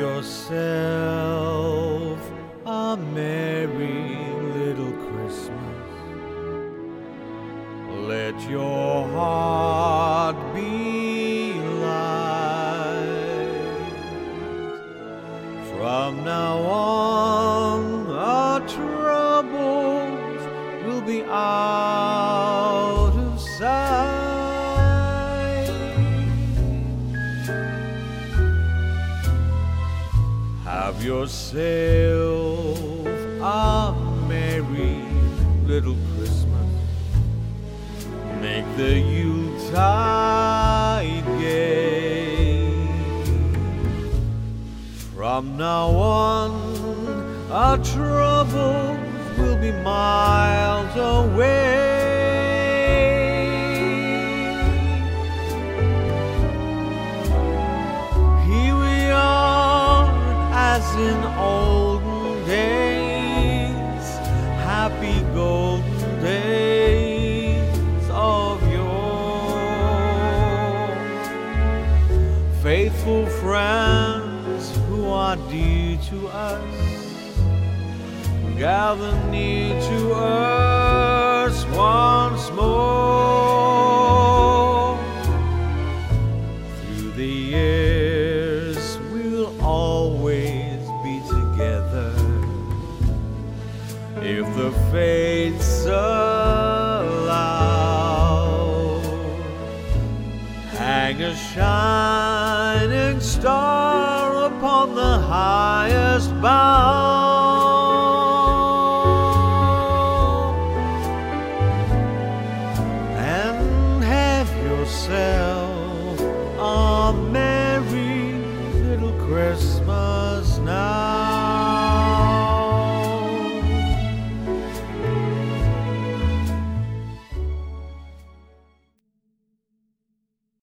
yourself a merry little Christmas. Let your heart be light. From now on, our troubles will be out Have yourself a merry little Christmas. Make the Yuletide gay. From now on, our troubles will be miles as in olden days, happy golden days of yore. Faithful friends who are dear to us, gather near to us once more. If the fates allow, hang a shining star upon the highest bough.